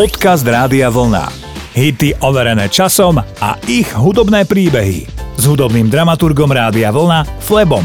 Podcast Rádia Vlna. Hity overené časom a ich hudobné príbehy. S hudobným dramaturgom Rádia Vlna Flebom.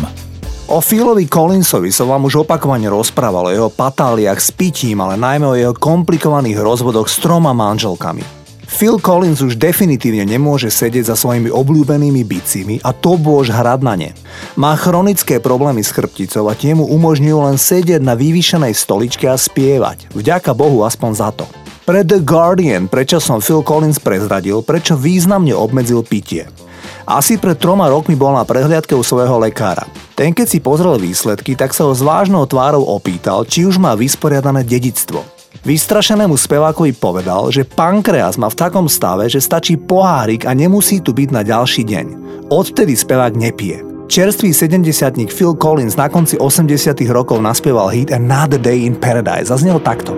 O Philovi Collinsovi som vám už opakovane rozprával o jeho patáliach s pitím, ale najmä o jeho komplikovaných rozvodoch s troma manželkami. Phil Collins už definitívne nemôže sedieť za svojimi obľúbenými bicimi a to bôž hrať na ne. Má chronické problémy s chrbticou a tie mu umožňujú len sedieť na vyvýšenej stoličke a spievať. Vďaka Bohu aspoň za to. Pre The Guardian predčasom Phil Collins prezradil, prečo významne obmedzil pitie. Asi pred troma rokmi bol na prehliadke u svojho lekára. Ten keď si pozrel výsledky, tak sa ho s vážnou tvárou opýtal, či už má vysporiadané dedictvo. Vystrašenému spevákovi povedal, že pankreas má v takom stave, že stačí pohárik a nemusí tu byť na ďalší deň. Odtedy spevák nepije. Čerstvý 70 Phil Collins na konci 80 rokov naspieval hit Another Day in Paradise. Zaznel takto.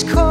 it's cold.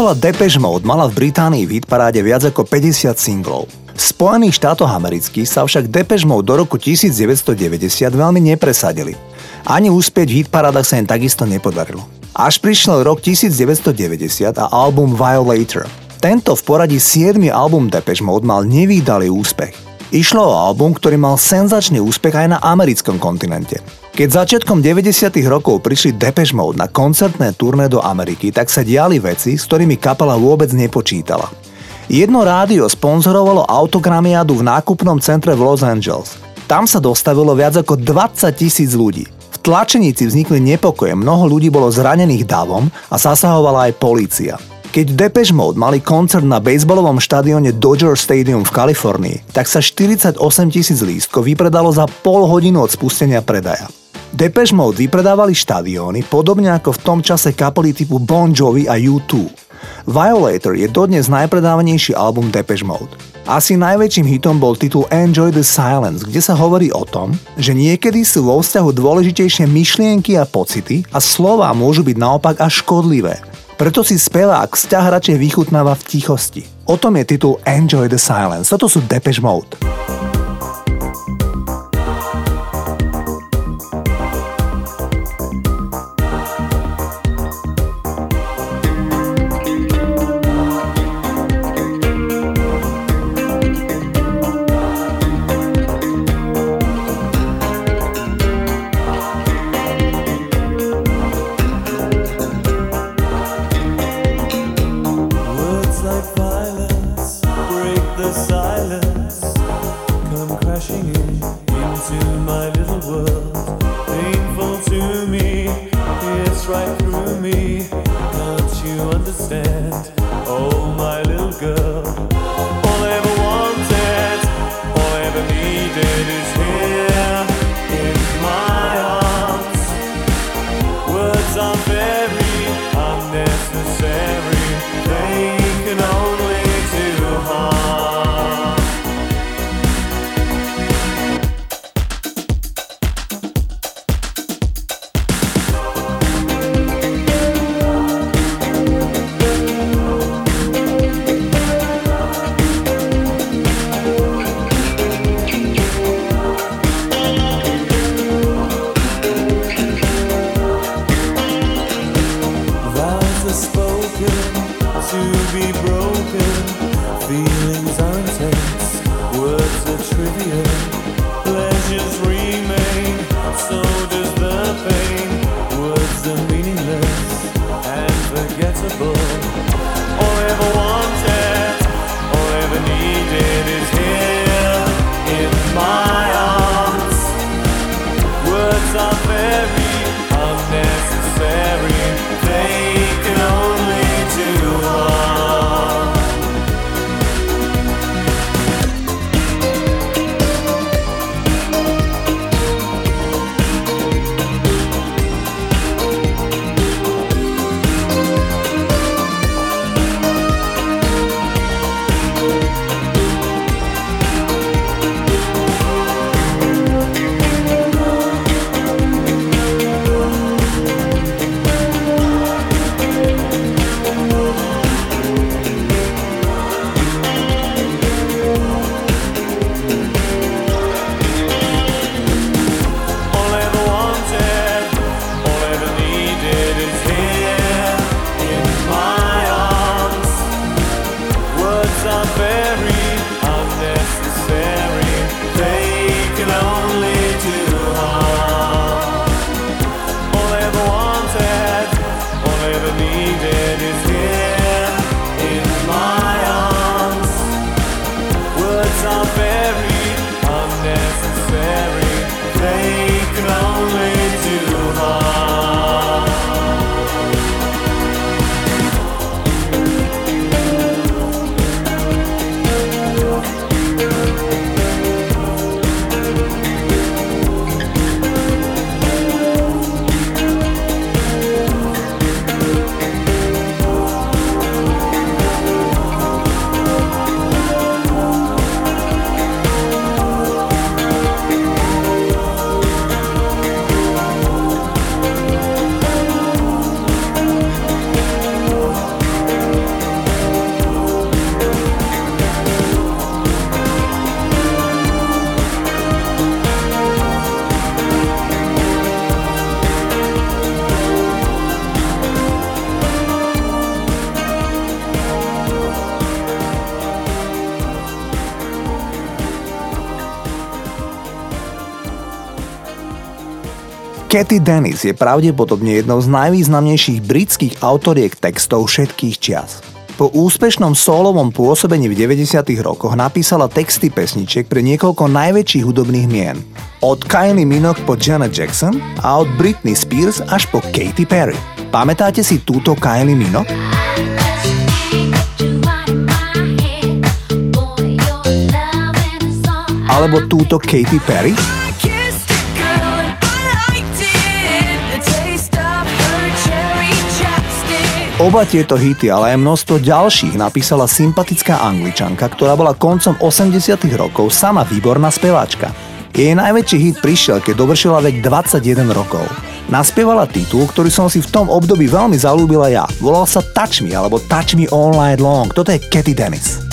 Kapela Depeche Mode mala v Británii v hitparáde viac ako 50 singlov. V Spojených štátoch amerických sa však Depeche Mode do roku 1990 veľmi nepresadili. Ani úspieť v hitparádach sa im takisto nepodarilo. Až prišiel rok 1990 a album Violator. Tento v poradí 7. album Depeche Mode mal nevýdalý úspech. Išlo o album, ktorý mal senzačný úspech aj na americkom kontinente. Keď začiatkom 90. rokov prišli Depeche Mode na koncertné turné do Ameriky, tak sa diali veci, s ktorými kapela vôbec nepočítala. Jedno rádio sponzorovalo autogramiádu v nákupnom centre v Los Angeles. Tam sa dostavilo viac ako 20 tisíc ľudí. V tlačenici vznikli nepokoje, mnoho ľudí bolo zranených davom a zasahovala aj polícia. Keď Depeche Mode mali koncert na bejsbalovom štadióne Dodger Stadium v Kalifornii, tak sa 48 tisíc lístkov vypredalo za pol hodinu od spustenia predaja. Depeche Mode vypredávali štadióny, podobne ako v tom čase kapely typu Bon Jovi a U2. Violator je dodnes najpredávanejší album Depeche Mode. Asi najväčším hitom bol titul Enjoy the Silence, kde sa hovorí o tom, že niekedy sú vo vzťahu dôležitejšie myšlienky a pocity a slova môžu byť naopak až škodlivé. Preto si spevák vzťah radšej vychutnáva v tichosti. O tom je titul Enjoy the Silence. Toto sú Depeche Mode. through me. Don't you understand? Oh, my little girl. All I ever wanted, all I ever needed is. Cathy Dennis je pravdepodobne jednou z najvýznamnejších britských autoriek textov všetkých čias. Po úspešnom solovom pôsobení v 90. rokoch napísala texty pesničiek pre niekoľko najväčších hudobných mien. Od Kylie Minogue po Janet Jackson a od Britney Spears až po Katy Perry. Pamätáte si túto Kylie Minogue? Alebo túto Katy Perry? Oba tieto hity, ale aj množstvo ďalších napísala sympatická angličanka, ktorá bola koncom 80 rokov sama výborná speváčka. Jej najväčší hit prišiel, keď dovršila vek 21 rokov. Naspievala titul, ktorý som si v tom období veľmi zalúbila ja. Volal sa Touch Me alebo Touch Me All Night Long. Toto je Katy Dennis.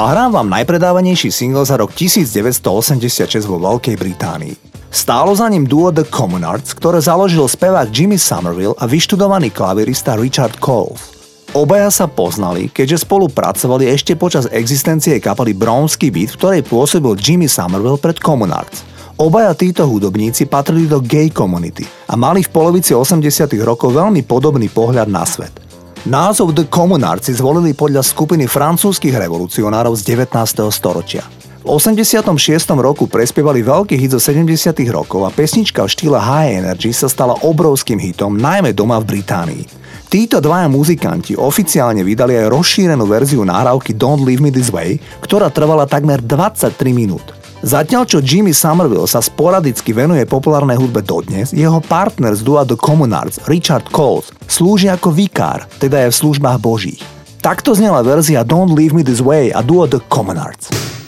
Zahrám vám najpredávanejší single za rok 1986 vo Veľkej Británii. Stálo za ním duo The Common Arts, ktoré založil spevák Jimmy Somerville a vyštudovaný klavirista Richard Coles. Obaja sa poznali, keďže spolupracovali ešte počas existencie kapely Brownsky Beat, v ktorej pôsobil Jimmy Somerville pred Common Arts. Obaja títo hudobníci patrili do gay komunity a mali v polovici 80 rokov veľmi podobný pohľad na svet. Názov The Communards si zvolili podľa skupiny francúzskych revolucionárov z 19. storočia. V 86. roku prespievali veľký hit zo 70. rokov a pesnička v štýle High Energy sa stala obrovským hitom, najmä doma v Británii. Títo dvaja muzikanti oficiálne vydali aj rozšírenú verziu nahrávky Don't Leave Me This Way, ktorá trvala takmer 23 minút. Zatiaľ čo Jimmy Somerville sa sporadicky venuje populárnej hudbe dodnes, jeho partner z dua The Communards, Richard Coles, slúži ako vikár, teda je v službách božích. Takto znela verzia Don't Leave Me This Way a duo The Communards.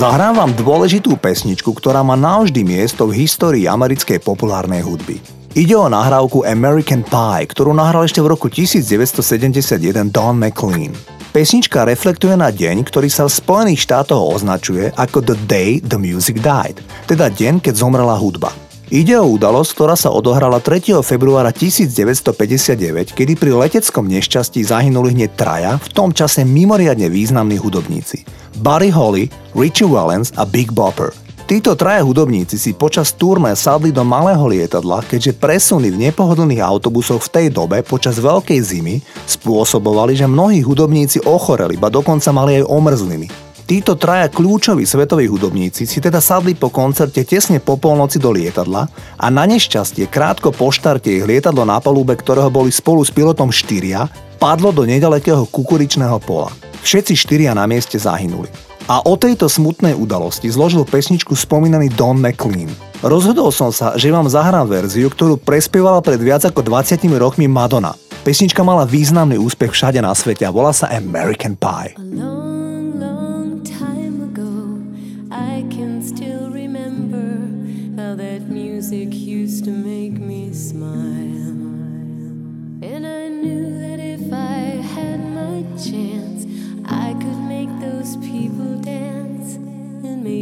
Zahrám vám dôležitú pesničku, ktorá má navždy miesto v histórii americkej populárnej hudby. Ide o nahrávku American Pie, ktorú nahral ešte v roku 1971 Don McLean. Pesnička reflektuje na deň, ktorý sa v Spojených štátoch označuje ako The Day the Music Died, teda deň, keď zomrela hudba. Ide o udalosť, ktorá sa odohrala 3. februára 1959, kedy pri leteckom nešťastí zahynuli hneď traja, v tom čase mimoriadne významní hudobníci. Buddy Holly, Richie Valens a Big Bopper. Títo traja hudobníci si počas turné sadli do malého lietadla, keďže presuny v nepohodlných autobusoch v tej dobe počas veľkej zimy spôsobovali, že mnohí hudobníci ochoreli, ba dokonca mali aj omrzliny. Títo traja kľúčoví svetoví hudobníci si teda sadli po koncerte tesne po polnoci do lietadla a na nešťastie krátko po štarte ich lietadlo na palube, ktorého boli spolu s pilotom štyria, padlo do nedalekého kukuričného pola. Všetci štyria na mieste zahynuli. A o tejto smutnej udalosti zložil pesničku spomínaný Don McLean. Rozhodol som sa, že vám zahrám verziu, ktorú prespievala pred viac ako 20 rokmi Madonna. Pesnička mala významný úspech všade na svete a volá sa American Pie.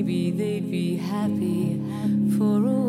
Maybe they'd be happy for a while.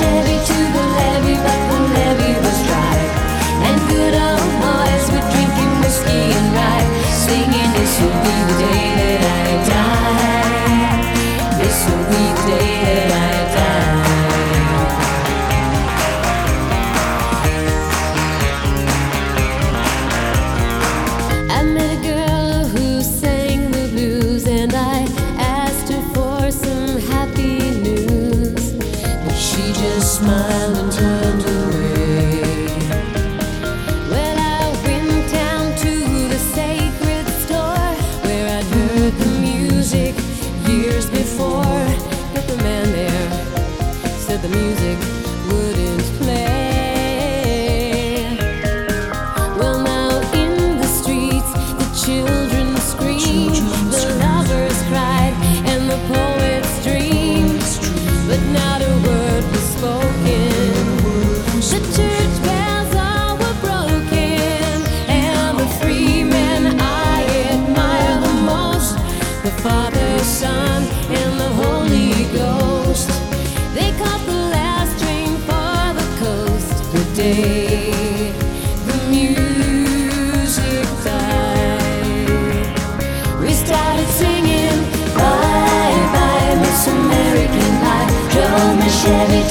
Day that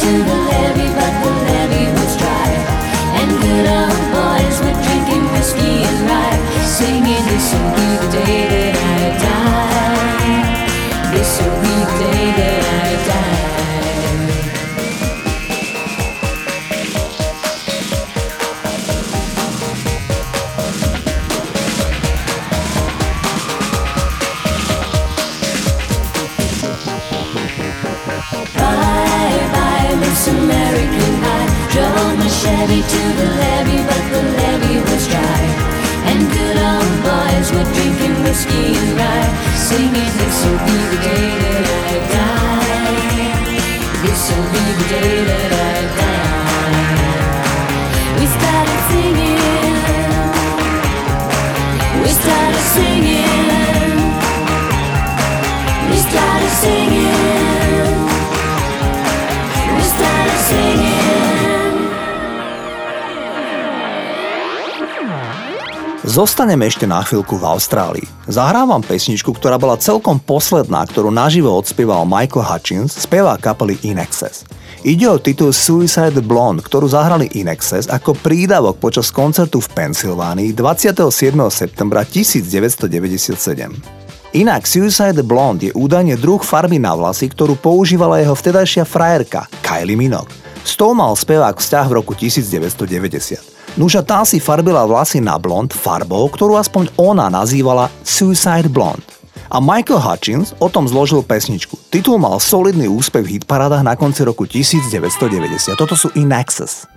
I die. Zostaneme ešte na chvíľku v Austrálii. Zahrávam pesničku, ktorá bola celkom posledná, ktorú naživo odspieval Michael Hutchins, spevá kapely In. Ide o titul Suicide Blonde, ktorú zahrali In ako prídavok počas koncertu v Pensylvánii 27. septembra 1997. Inak Suicide Blonde je údajne druh farby na vlasy, ktorú používala jeho vtedajšia frajerka Kylie Minogue. S tou mal spevák vzťah v roku 1990. Nuža tá si farbila vlasy na blond farbou, ktorú aspoň ona nazývala Suicide Blonde a Michael Hutchins o tom zložil pesničku. Titul mal solidný úspech v hitparádach na konci roku 1990. Toto sú In Access.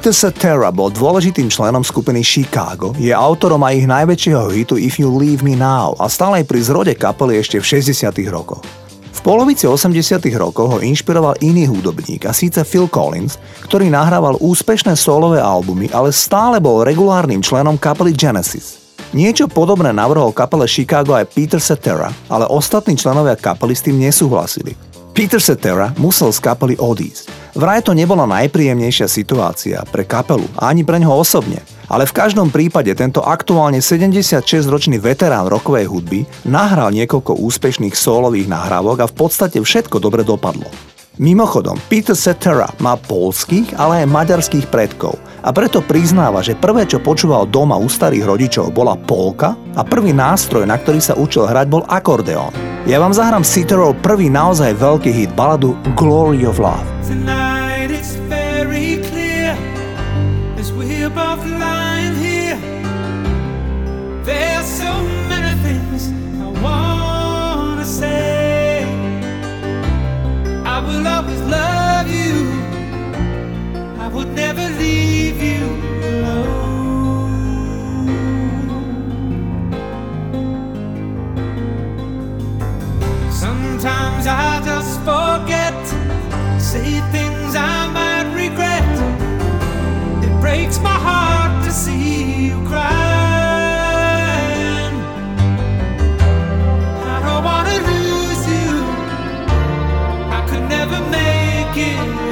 Peter Cetera bol dôležitým členom skupiny Chicago, je autorom aj ich najväčšieho hitu If You Leave Me Now a stále aj pri zrode kapely ešte v 60 rokoch. V polovici 80 rokov ho inšpiroval iný hudobník a síce Phil Collins, ktorý nahrával úspešné solové albumy, ale stále bol regulárnym členom kapely Genesis. Niečo podobné navrhol kapele Chicago aj Peter Cetera, ale ostatní členovia kapely s tým nesúhlasili. Peter Cetera musel z kapely odísť. Vraj to nebola najpríjemnejšia situácia pre kapelu, ani pre ňoho osobne. Ale v každom prípade tento aktuálne 76-ročný veterán rokovej hudby nahral niekoľko úspešných solových nahrávok a v podstate všetko dobre dopadlo. Mimochodom, Peter Cetera má polských, ale aj maďarských predkov a preto priznáva, že prvé, čo počúval doma u starých rodičov, bola polka a prvý nástroj, na ktorý sa učil hrať, bol akordeón. Ja vám zahrám Citerov prvý naozaj veľký hit, baladu Glory of Love. I would never leave Sometimes I just forget, say things I might regret. It breaks my heart to see you crying. I don't wanna lose you, I could never make it.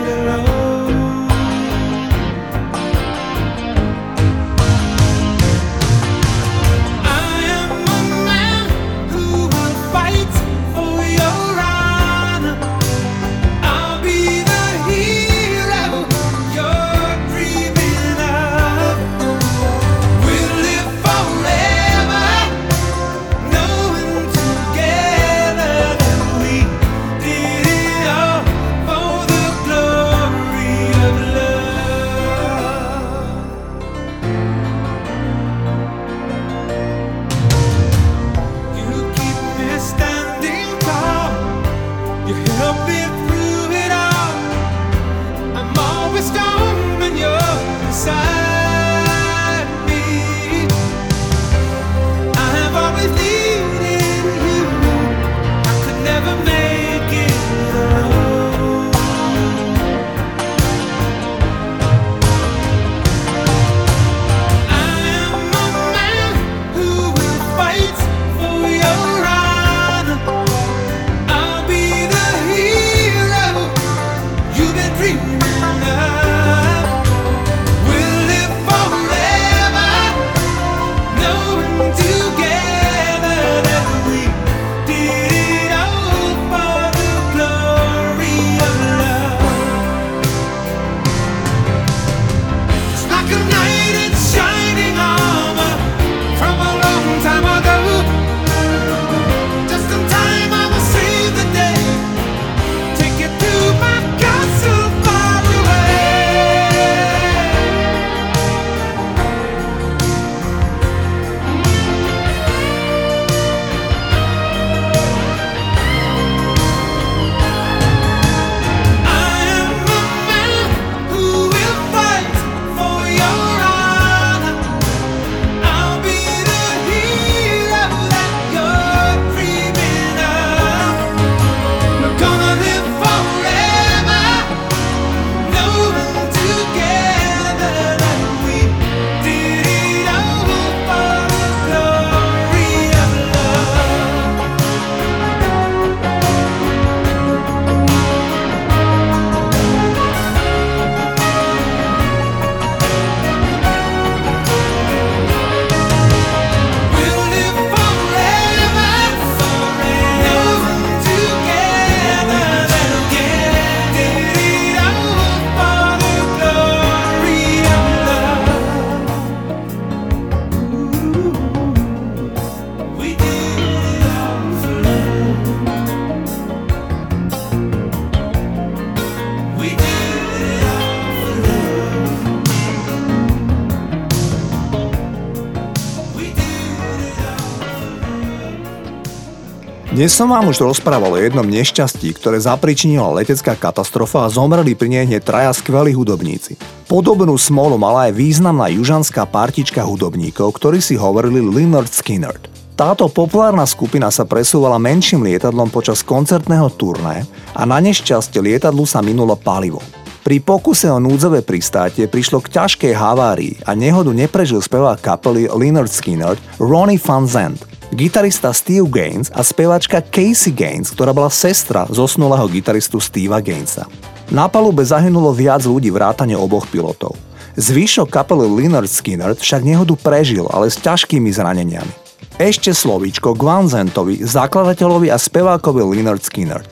Dnes som vám už rozprával o jednom nešťastí, ktoré zapričinila letecká katastrofa a zomreli pri nej hneď traja skvelí hudobníci. Podobnú smolu mala aj významná južanská partička hudobníkov, ktorí si hovorili Leonard Skinner. Táto populárna skupina sa presúvala menším lietadlom počas koncertného turné a na nešťastie lietadlu sa minulo palivo. Pri pokuse o núdzové pristátie prišlo k ťažkej havárii a nehodu neprežil spevák kapely Leonard Skinner Ronnie Van Zandt gitarista Steve Gaines a spevačka Casey Gaines, ktorá bola sestra zosnulého gitaristu Steva Gainesa. Na palube zahynulo viac ľudí vrátane oboch pilotov. Zvyšok kapely Leonard Skinner však nehodu prežil, ale s ťažkými zraneniami. Ešte slovíčko Gwanzentovi, zakladateľovi a spevákovi Leonard Skinner.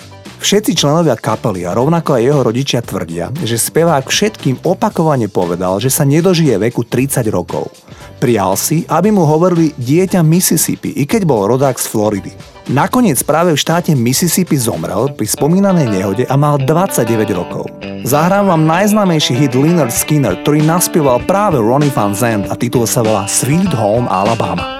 Všetci členovia kapely a rovnako aj jeho rodičia tvrdia, že spevák všetkým opakovane povedal, že sa nedožije veku 30 rokov. Prial si, aby mu hovorili dieťa Mississippi, i keď bol rodák z Floridy. Nakoniec práve v štáte Mississippi zomrel pri spomínanej nehode a mal 29 rokov. Zahrám vám najznámejší hit Leonard Skinner, ktorý naspieval práve Ronnie Van Zandt a titul sa volá Sweet Home Alabama.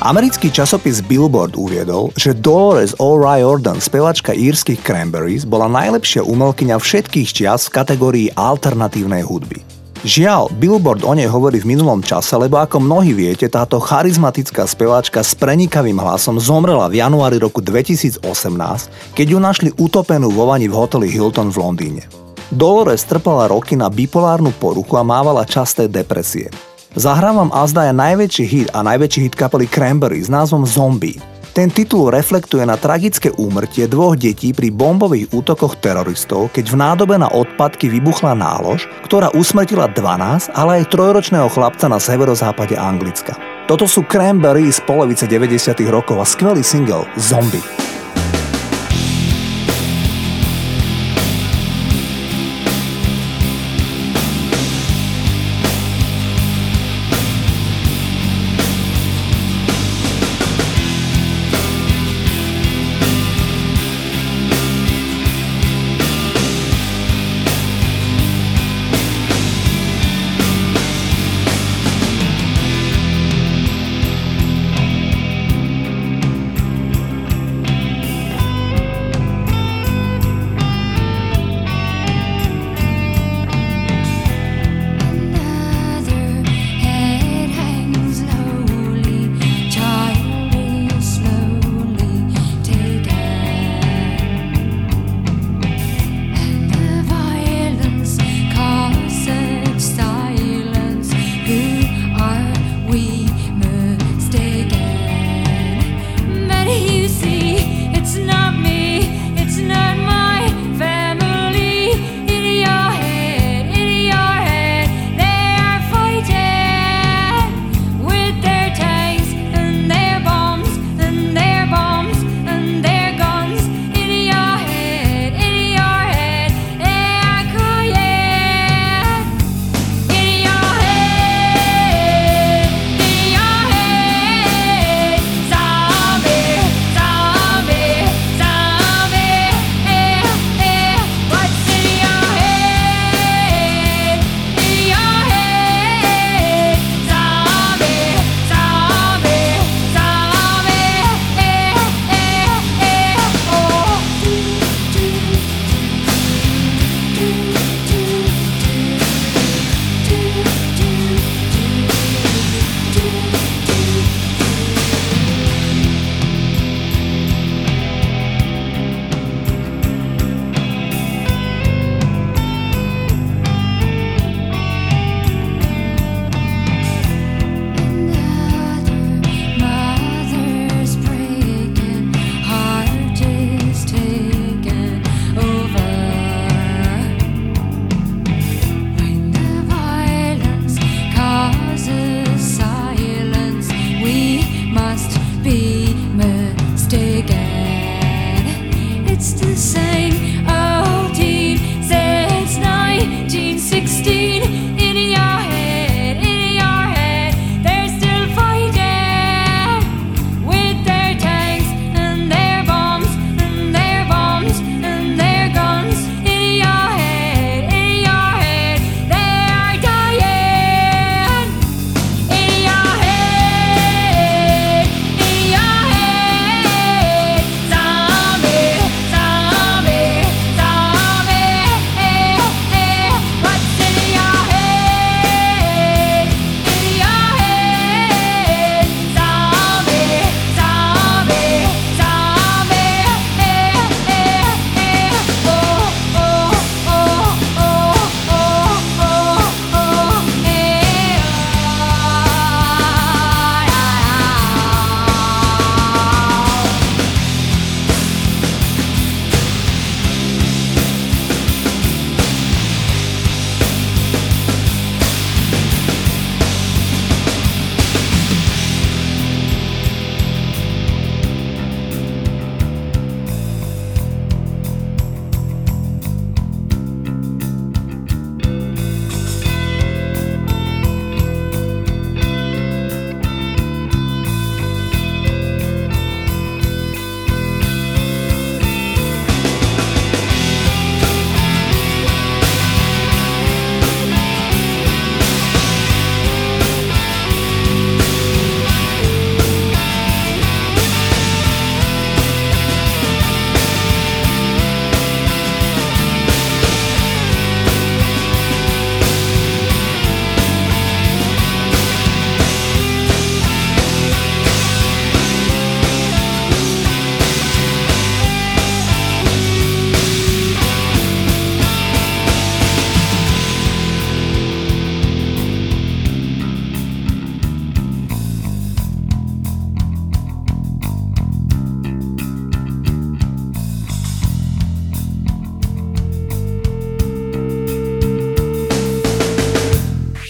Americký časopis Billboard uviedol, že Dolores O'Riordan, spevačka írskych Cranberries, bola najlepšia umelkyňa všetkých čias v kategórii alternatívnej hudby. Žiaľ, Billboard o nej hovorí v minulom čase, lebo ako mnohí viete, táto charizmatická speváčka s prenikavým hlasom zomrela v januári roku 2018, keď ju našli utopenú vo vani v hoteli Hilton v Londýne. Dolores trpela roky na bipolárnu poruchu a mávala časté depresie. Zahrávam azda je najväčší hit a najväčší hit kapely Cranberry s názvom Zombie. Ten titul reflektuje na tragické úmrtie dvoch detí pri bombových útokoch teroristov, keď v nádobe na odpadky vybuchla nálož, ktorá usmrtila 12, ale aj trojročného chlapca na severozápade Anglicka. Toto sú Cranberry z polovice 90. rokov a skvelý single Zombie.